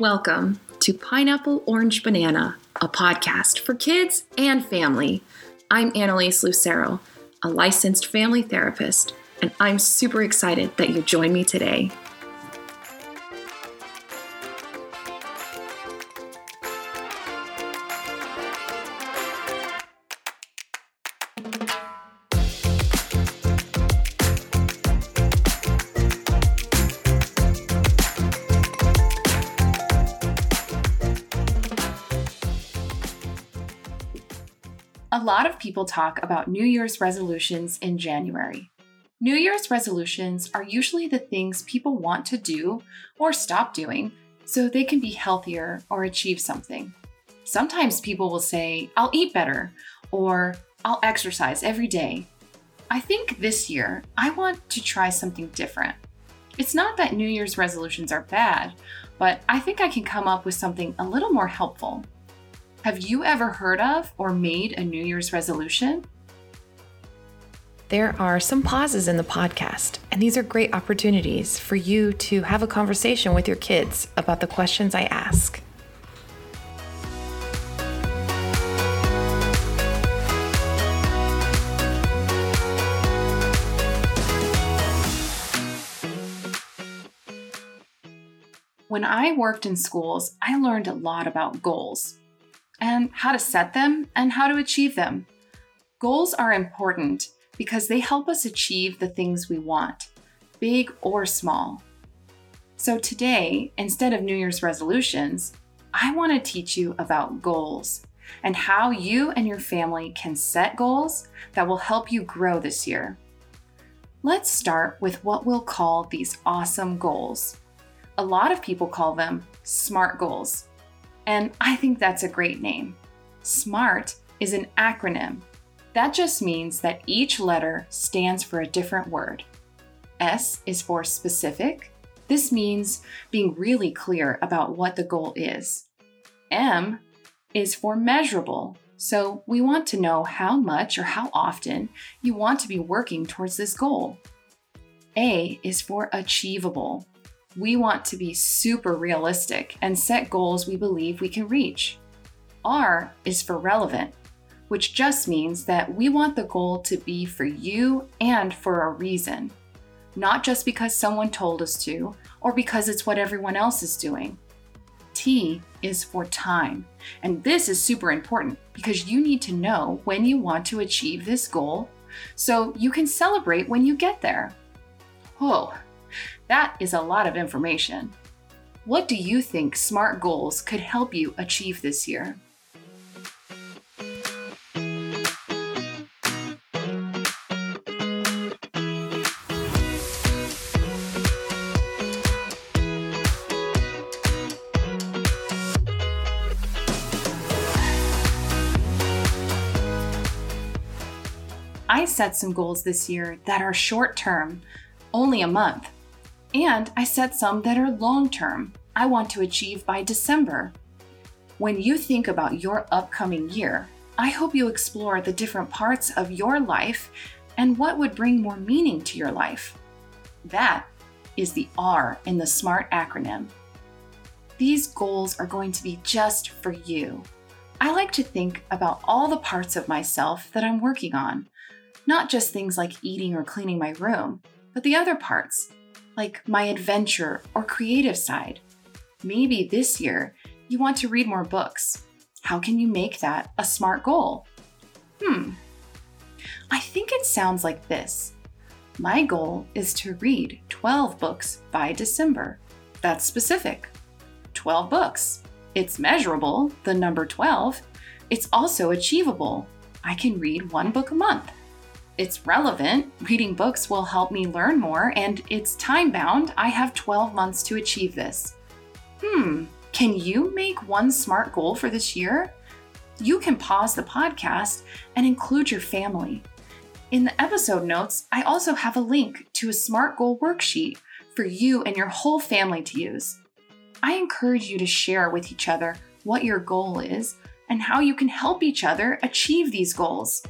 Welcome to Pineapple Orange Banana, a podcast for kids and family. I'm Annalyse Lucero, a licensed family therapist, and I'm super excited that you join me today. A lot of people talk about New Year's resolutions in January. New Year's resolutions are usually the things people want to do or stop doing so they can be healthier or achieve something. Sometimes people will say, I'll eat better or I'll exercise every day. I think this year I want to try something different. It's not that New Year's resolutions are bad, but I think I can come up with something a little more helpful. Have you ever heard of or made a New Year's resolution? There are some pauses in the podcast, and these are great opportunities for you to have a conversation with your kids about the questions I ask. When I worked in schools, I learned a lot about goals and how to set them and how to achieve them. Goals are important because they help us achieve the things we want, big or small. So today, instead of New Year's resolutions, I want to teach you about goals and how you and your family can set goals that will help you grow this year. Let's start with what we'll call these awesome goals. A lot of people call them SMART goals. And I think that's a great name. SMART is an acronym. That just means that each letter stands for a different word. S is for specific. This means being really clear about what the goal is. M is for measurable. So we want to know how much or how often you want to be working towards this goal. A is for achievable we want to be super realistic and set goals we believe we can reach. R is for relevant, which just means that we want the goal to be for you and for a reason, not just because someone told us to or because it's what everyone else is doing. T is for time, and this is super important because you need to know when you want to achieve this goal so you can celebrate when you get there. Oh, that is a lot of information. What do you think SMART goals could help you achieve this year? I set some goals this year that are short term, only a month. And I set some that are long term, I want to achieve by December. When you think about your upcoming year, I hope you explore the different parts of your life and what would bring more meaning to your life. That is the R in the SMART acronym. These goals are going to be just for you. I like to think about all the parts of myself that I'm working on, not just things like eating or cleaning my room, but the other parts like my adventure or creative side. Maybe this year you want to read more books. How can you make that a smart goal? Hmm. I think it sounds like this. My goal is to read 12 books by December. That's specific. 12 books. It's measurable, the number 12. It's also achievable. I can read one book a month it's relevant. Reading books will help me learn more, and it's time bound. I have 12 months to achieve this. Hmm, can you make one SMART goal for this year? You can pause the podcast and include your family. In the episode notes, I also have a link to a SMART goal worksheet for you and your whole family to use. I encourage you to share with each other what your goal is and how you can help each other achieve these goals.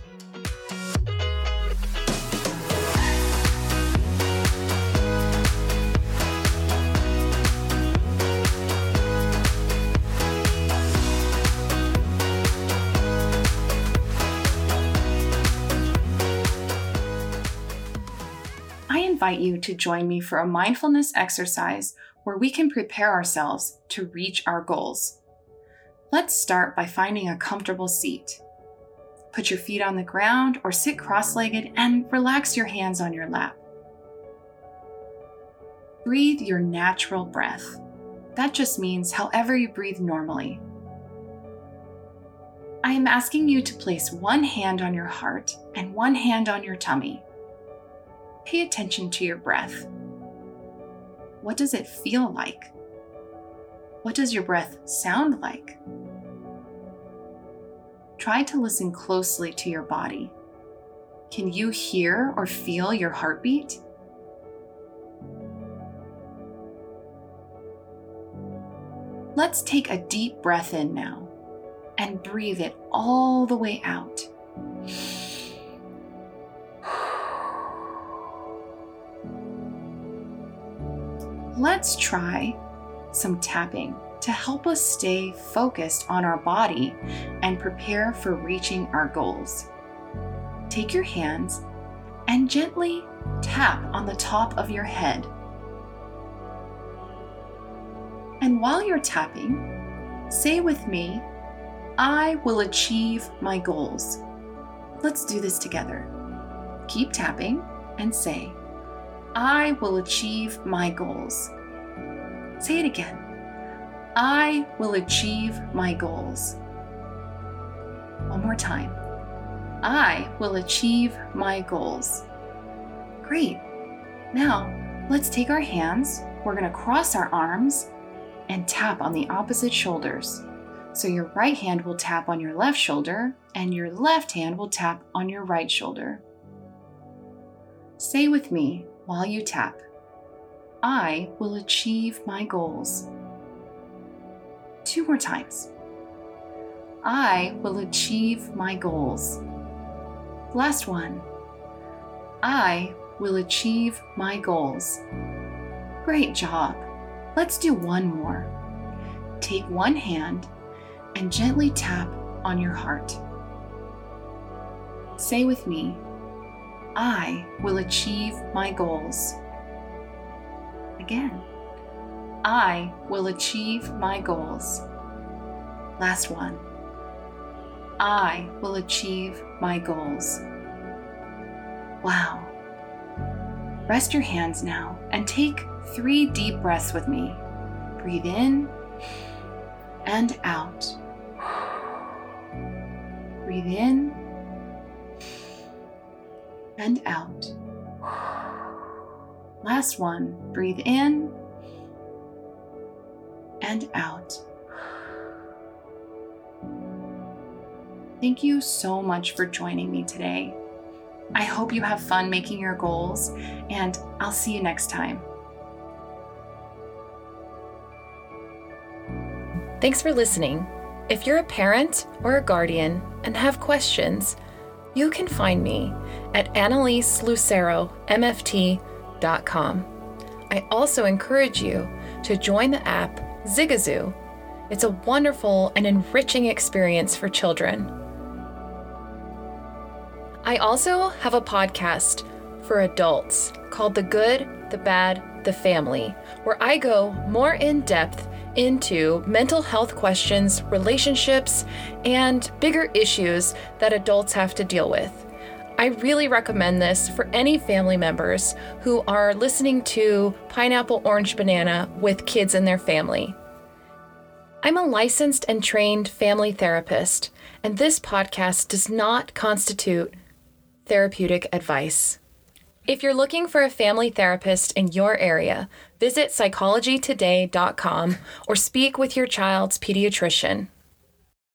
Invite you to join me for a mindfulness exercise where we can prepare ourselves to reach our goals. Let's start by finding a comfortable seat. Put your feet on the ground or sit cross legged and relax your hands on your lap. Breathe your natural breath. That just means however you breathe normally. I am asking you to place one hand on your heart and one hand on your tummy. Pay attention to your breath. What does it feel like? What does your breath sound like? Try to listen closely to your body. Can you hear or feel your heartbeat? Let's take a deep breath in now and breathe it all the way out. Let's try some tapping to help us stay focused on our body and prepare for reaching our goals. Take your hands and gently tap on the top of your head. And while you're tapping, say with me, I will achieve my goals. Let's do this together. Keep tapping and say, I will achieve my goals. Say it again. I will achieve my goals. One more time. I will achieve my goals. Great. Now, let's take our hands. We're going to cross our arms and tap on the opposite shoulders. So your right hand will tap on your left shoulder, and your left hand will tap on your right shoulder. Say with me while you tap I will achieve my goals. Two more times. I will achieve my goals. Last one. I will achieve my goals. Great job. Let's do one more. Take one hand and gently tap on your heart. Say with me, I will achieve my goals. Again, I will achieve my goals. Last one. I will achieve my goals. Wow. Rest your hands now and take three deep breaths with me. Breathe in and out. Breathe in and out. Last one. Breathe in and out. Thank you so much for joining me today. I hope you have fun making your goals, and I'll see you next time. Thanks for listening. If you're a parent or a guardian and have questions, you can find me at annalyseluceromft.com. I also encourage you to join the app Zigazoo. It's a wonderful and enriching experience for children. I also have a podcast for adults called The Good, the Bad, the Family, where I go more in depth into mental health questions, relationships, and bigger issues that adults have to deal with. I really recommend this for any family members who are listening to Pineapple Orange Banana with kids in their family. I'm a licensed and trained family therapist, and this podcast does not constitute therapeutic advice. If you're looking for a family therapist in your area, visit psychologytoday.com or speak with your child's pediatrician.